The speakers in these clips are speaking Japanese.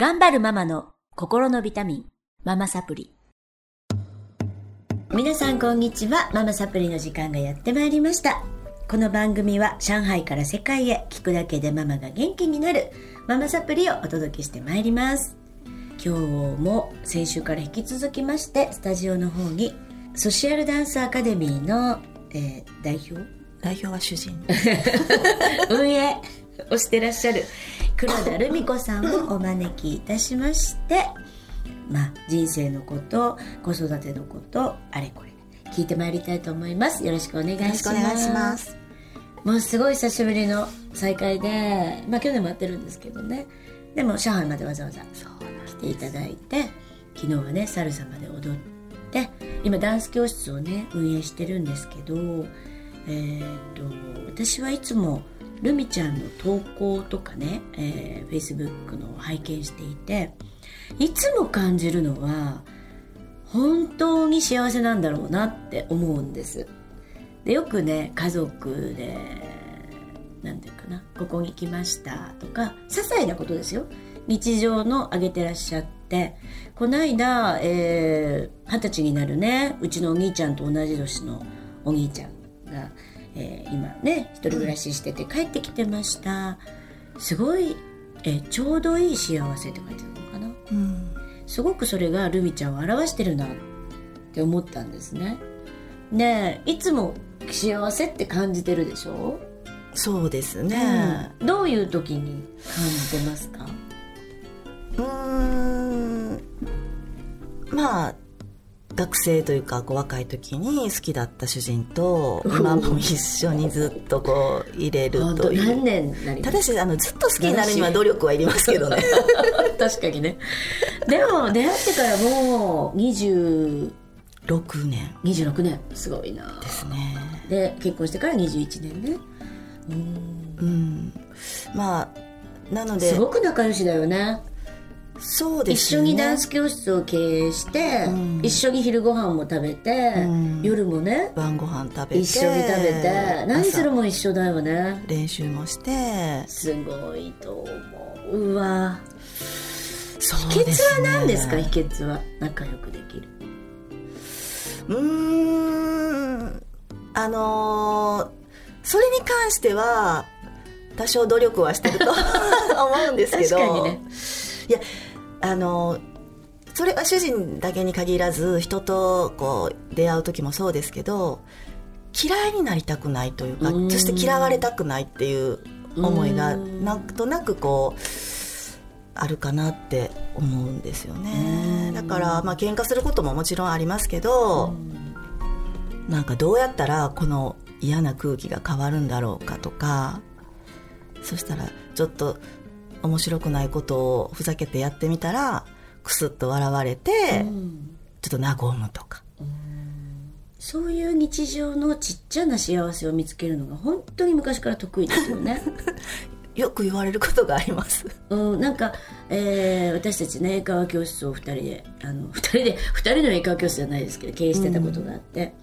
頑張るママの心のビタミン、ママサプリ。皆さんこんにちは。ママサプリの時間がやってまいりました。この番組は上海から世界へ聞くだけでママが元気になるママサプリをお届けしてまいります。今日も先週から引き続きましてスタジオの方にソシアルダンスアカデミーの、えー代表？代表は主人 運営をしてらっしゃる黒田留美子さんをお招きいたしまして、まあ、人生のこと子育てのことあれこれ聞いてまいりたいと思います。よろしくお願いします。よろしくお願いします。もうすごい久しぶりの再会でまあ去年もやってるんですけどね。でも上海までわざわざ来ていただいて昨日はねサルサまで踊って今ダンス教室をね運営してるんですけどえー、と私はいつもルミちゃんの投稿とかね、えー、Facebook のを拝見していていつも感じるのは本当に幸せなんだろうなって思うんです。でよくね家族で何て言うかなここに来ましたとか些細なことですよ。日常のあげてらっしゃってこの間えー二十、歳になるねうちのお兄ちゃんと同じ年のお兄ちゃんが、えー今ね一人暮らししてて帰ってきてました。すごい、えーちょうどいい幸せって書いてあるのかな。うん。すごくそれがルミちゃんを表してるなって思ったんですね。ねえいつも幸せって感じてるでしょ、そうですね。うん。どういう時に感じてますか？うーん。まあ学生というかこう若い時に好きだった主人と今も一緒にずっとこう入れるという。何年になりただしあのずっと好きになるには努力はいりますけどね。確かにね。でも出会ってからもう20 6年。26年。すごいな。ですね。で結婚してから21年ね。うん。うん。まあなのすでごく仲良しだよねそうで一すね。緒にダンス教室を経営して、うん。一緒に昼ご飯も食べて、うん。夜もね晩ご飯食べて。一緒に食べて何する朝も一緒だよね。練習もして。すごいと思う。わ。そう秘訣はね何ですか？秘訣は。仲良くできる。うーん。あのーそれに関しては多少努力はしてると 思うんですけど。確かにね。いやあのーそれは主人だけに限らず人とこう出会う時もそうですけど嫌いになりたくないというかうん。そして嫌われたくないっていう思いがうん。なんとなくこうあるかなって思うんですようん。ねだからまあ喧嘩することももちろんありますけど、なんかどうやったらこの嫌な空気が変わるんだろうかとかそしたらちょっと面白くないことをふざけてやってみたらクスッと笑われて、うん。ちょっと和むとか。そういう日常のちっちゃな幸せを見つけるのが本当に昔から得意ですよね。よく言われることがあります。うん、なんか、えー私たちね英会話教室を2人であの2人で二人の英会話教室じゃないですけど経営してたことがあって、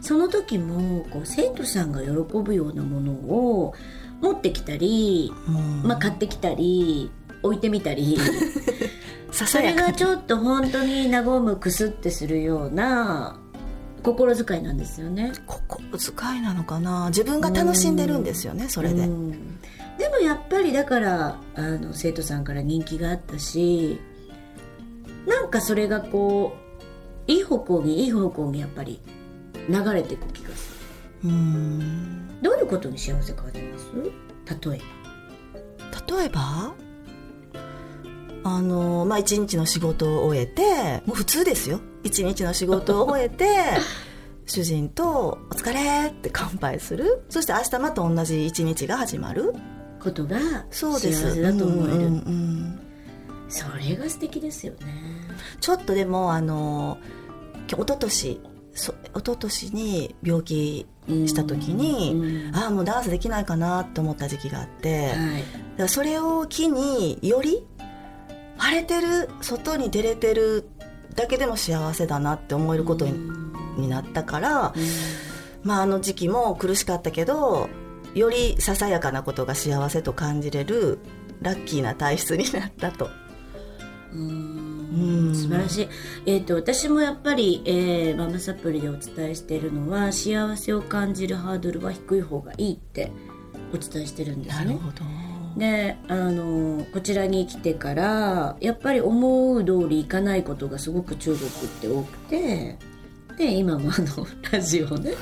その時もこう生徒さんが喜ぶようなものを持ってきたり、うん。まあ、買ってきたり置いてみたり。さそれがちょっと本当に和むくすってするような心遣いなんですよね。心遣いなのかな？自分が楽しんでるんですよねそれで、うん。でもやっぱりだからあの生徒さんから人気があったしなんかそれがこういい方向にいい方向にやっぱり流れていく気がすうん。るどういうことに幸せ感じ例え例えば？あのまあ一日の仕事を終えてもう普通ですよ。一日の仕事を終えて 主人と「お疲れ!」って乾杯する。そして明日また同じ一日が始まる。ばことがそうです。幸せだと思える、うんうんうんそれが素敵ですよね。ちょっとでもあの一昨年そ一昨年に病気した時に、うん。ああもうダンスできないかなと思った時期があって、はい。らそれを機により晴れてる外に出れてるだけでも幸せだなって思えることに,、うん。なったから、うん。まああの時期も苦しかったけどよりささやかなことが幸せと感じれるラッキーな体質になったと。うん素晴らしい、えーと、私もやっぱり、えー、ママサプリでお伝えしているのは幸せを感じるハードルは低い方がいいってお伝えしてるんですね。なるほど。であのこちらに来てからやっぱり思う通りいかないことがすごく中国って多くてで今もあの ラジオね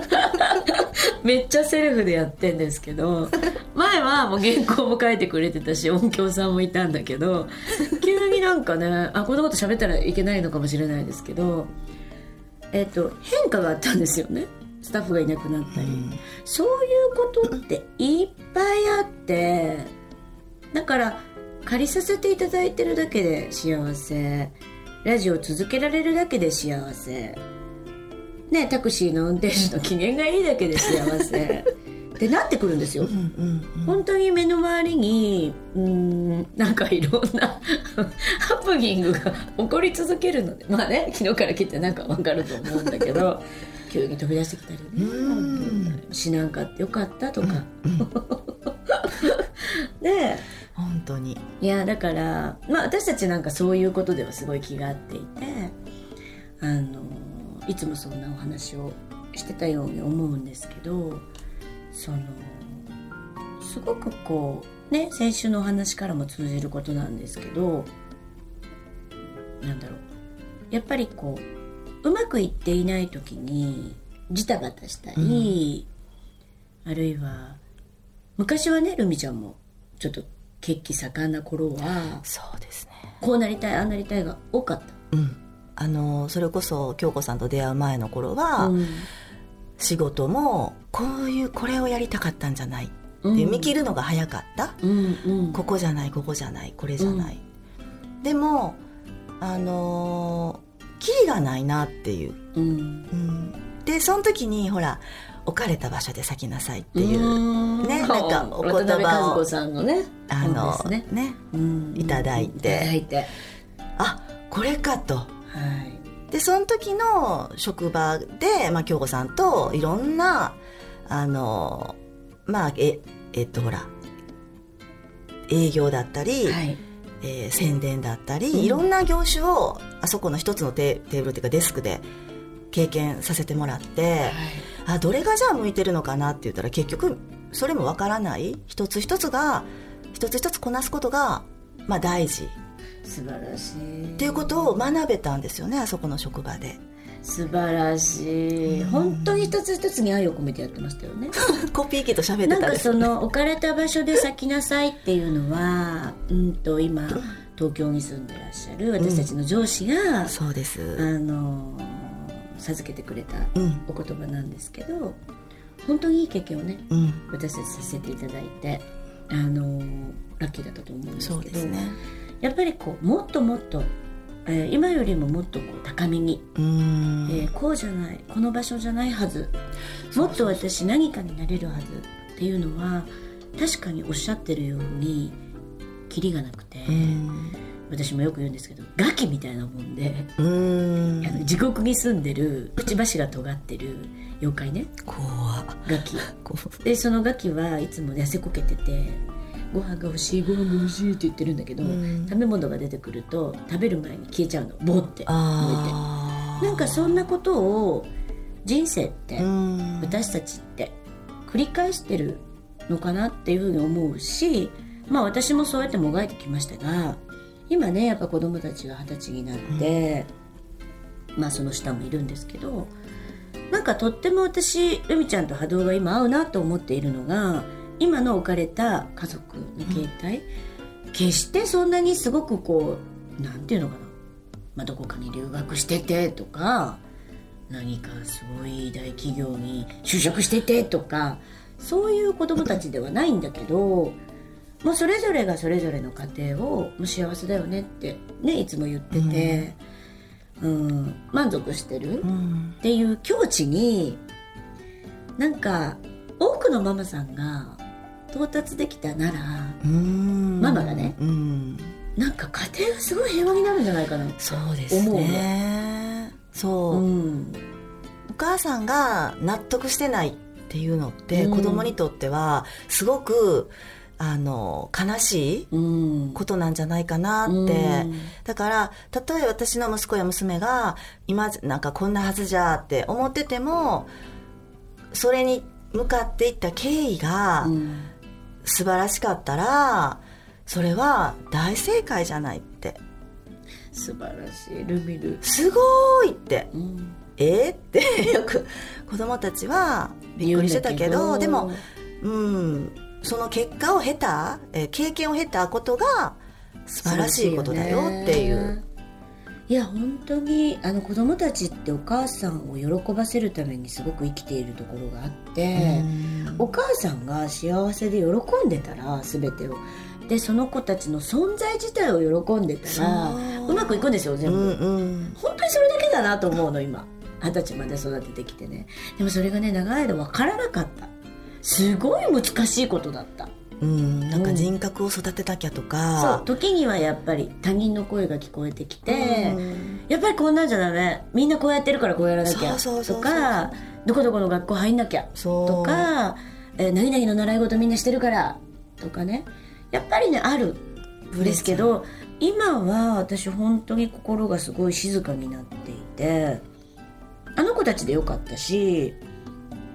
めっちゃセルフでやってんですけど前はもう原稿も書いてくれてたし音響さんもいたんだけど急になんかねあこんなこと喋ったらいけないのかもしれないですけどえっ、と変化があったんですよね。スタッフがいなくなったり、うん、そういうことっていっぱいあってだから借りさせていただいてるだけで幸せ。ラジオ続けられるだけで幸せ。ねタクシーの運転手の機嫌がいいだけで幸せってなってくるんですよ、うんうんうん、本当に目の周りにうんなんかいろんな ハプニングが起こり続けるのでまあね昨日から来てなんか分かると思うんだけど 急に飛び出してきたりね死なんかってよかったとか、で本当に。いやだからまあ私たちなんかそういうことではすごい気が合っていてあのいつもそんなお話をしてたように思うんですけどそのすごくこうね先週のお話からも通じることなんですけどなんだろう。やっぱりこううまくいっていない時にジタバタしたり、うん、あるいは昔はねルミちゃんもちょっと血気盛んな頃はそうですね。こうなりたいああなりたいが多かった、うん、あのそれこそ京子さんと出会う前の頃は、うん、仕事もこういうこれをやりたかったんじゃない。って見切るのが早かった、うんうん、ここじゃないここじゃないこれじゃない、でもあのキリがないなっていう、うん、うん、でその時にほら置かれた場所で咲きなさいっていう。ねなんかお言葉をさんのねあのね。ねいただいて。いただいて。あこれかと、はい、でその時の職場で、まあ、京子さんといろんなあのまあええっとほら営業だったり、はい。えー、宣伝だったり、うん、いろんな業種をあそこの一つのテーブルっていうかデスクで経験させてもらって、はい、あどれがじゃあ向いてるのかなって言ったら結局それもわからない。一つ一つが一つ一つこなすことが、まあ、大事素晴らしい。っていうことを学べたんですよねあそこの職場で。素晴らしい、うん、本当に一つ一つに愛を込めてやってましたよね。コピー機と喋ってたんなんかその置かれた場所で咲きなさいっていうのはうんと今東京に住んでらっしゃる私たちの上司が、うん、そうです。あの授けてくれたお言葉なんですけど、うん、本当にいい経験をね、うん、私たちさせていただいてあのラッキーだったと思うんですけど、ね、やっぱりこうもっともっとえー、今よりももっとこう高みに、えー、こうじゃないこの場所じゃないはずもっと私何かになれるはずっていうのは確かにおっしゃってるようにキリがなくて私もよく言うんですけどガキみたいなもんであの地獄に住んでるくちばしが尖ってる妖怪ね。怖。ガキ。でそのガキはいつも痩せこけててご飯が欲しいご飯が欲しいって言ってるんだけど、うん、食べ物が出てくると食べる前に消えちゃうのボって燃えて。なんかそんなことを人生って私たちって繰り返してるのかなっていうふうに思うしまあ私もそうやってもがいてきましたが今ねやっぱ子供たちが二十歳になって、うん、まあその下もいるんですけどなんかとっても私ルミちゃんと波動が今合うなと思っているのが今の置かれた家族の形態、うん、決してそんなにすごくこうなんていうのかな、まあ、どこかに留学しててとか何かすごい大企業に就職しててとかそういう子供たちではないんだけど、まあ、それぞれがそれぞれの家庭をもう幸せだよねってねいつも言ってて、うん、うん、満足してるっていう境地になんか多くのママさんが到達できたならママがねなんか家庭がすごい平和になるんじゃないかなそうですね。そう、うん、お母さんが納得してないっていうのって、うん、子供にとってはすごくあの悲しうん。いことなんじゃないかなって、うん。だからたとえ私の息子や娘が今なんかこんなはずじゃって思っててもそれに向かっていった経緯がうん素晴らしかったらそれは大正解じゃないって。素晴らしいルミル、すごいって。うん、えーって。よく子供たちはびっくりしてたけど。でもうん。その結果を経た、えー経験を経たことが素晴らしいことだよっていう。いや本当にあの子供たちってお母さんを喜ばせるためにすごく生きているところがあって、お母さんが幸せで喜んでたら全てを。でその子たちの存在自体を喜んでたらうまくいくんですよ全部、うんうん。本当にそれだけだなと思うの今。二十歳まで育ててきてね。でもそれがね長い間分からなかった。すごい難しいことだったうん、なんか人格を育てなきゃとそうか、時にはやっぱり他人の声が聞こえてきて、うん。やっぱりこんなんじゃダメ。みんなこうやってるからこうやらなきゃ。とかどこどこの学校入んなきゃ。とか、えー何々の習い事みんなしてるから。とかね。やっぱりねあるんですけど今は私本当に心がすごい静かになっていてあの子たちでよかったし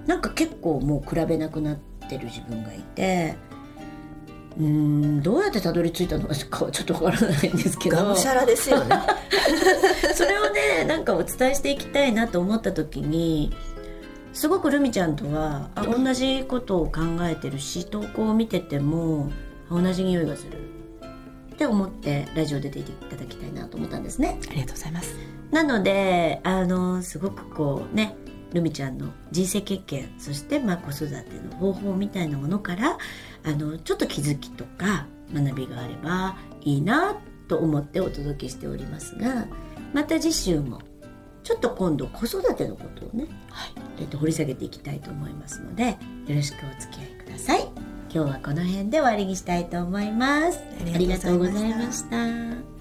なんか結構もう比べなくなってる自分がいてうーんどうやってたどり着いたのかはちょっとわからないんですけど。がむしゃらですよね。それをねなんかお伝えしていきたいなと思った時にすごくルミちゃんとはあ同じことを考えてるし投稿を見ててもあ同じ匂いがする。って思ってラジオ出ていただきたいなと思ったんですね。ありがとうございます。なのであのすごくこうねルミちゃんの人生経験そしてまあ子育ての方法みたいなものからあのちょっと気づきとか学びがあればいいなと思ってお届けしておりますがまた次週もちょっと今度子育てのことをね、えっと掘り下げていきたいと思いますのでよろしくお付き合いください。今日はこの辺で終わりにしたいと思います。ありがとうございました。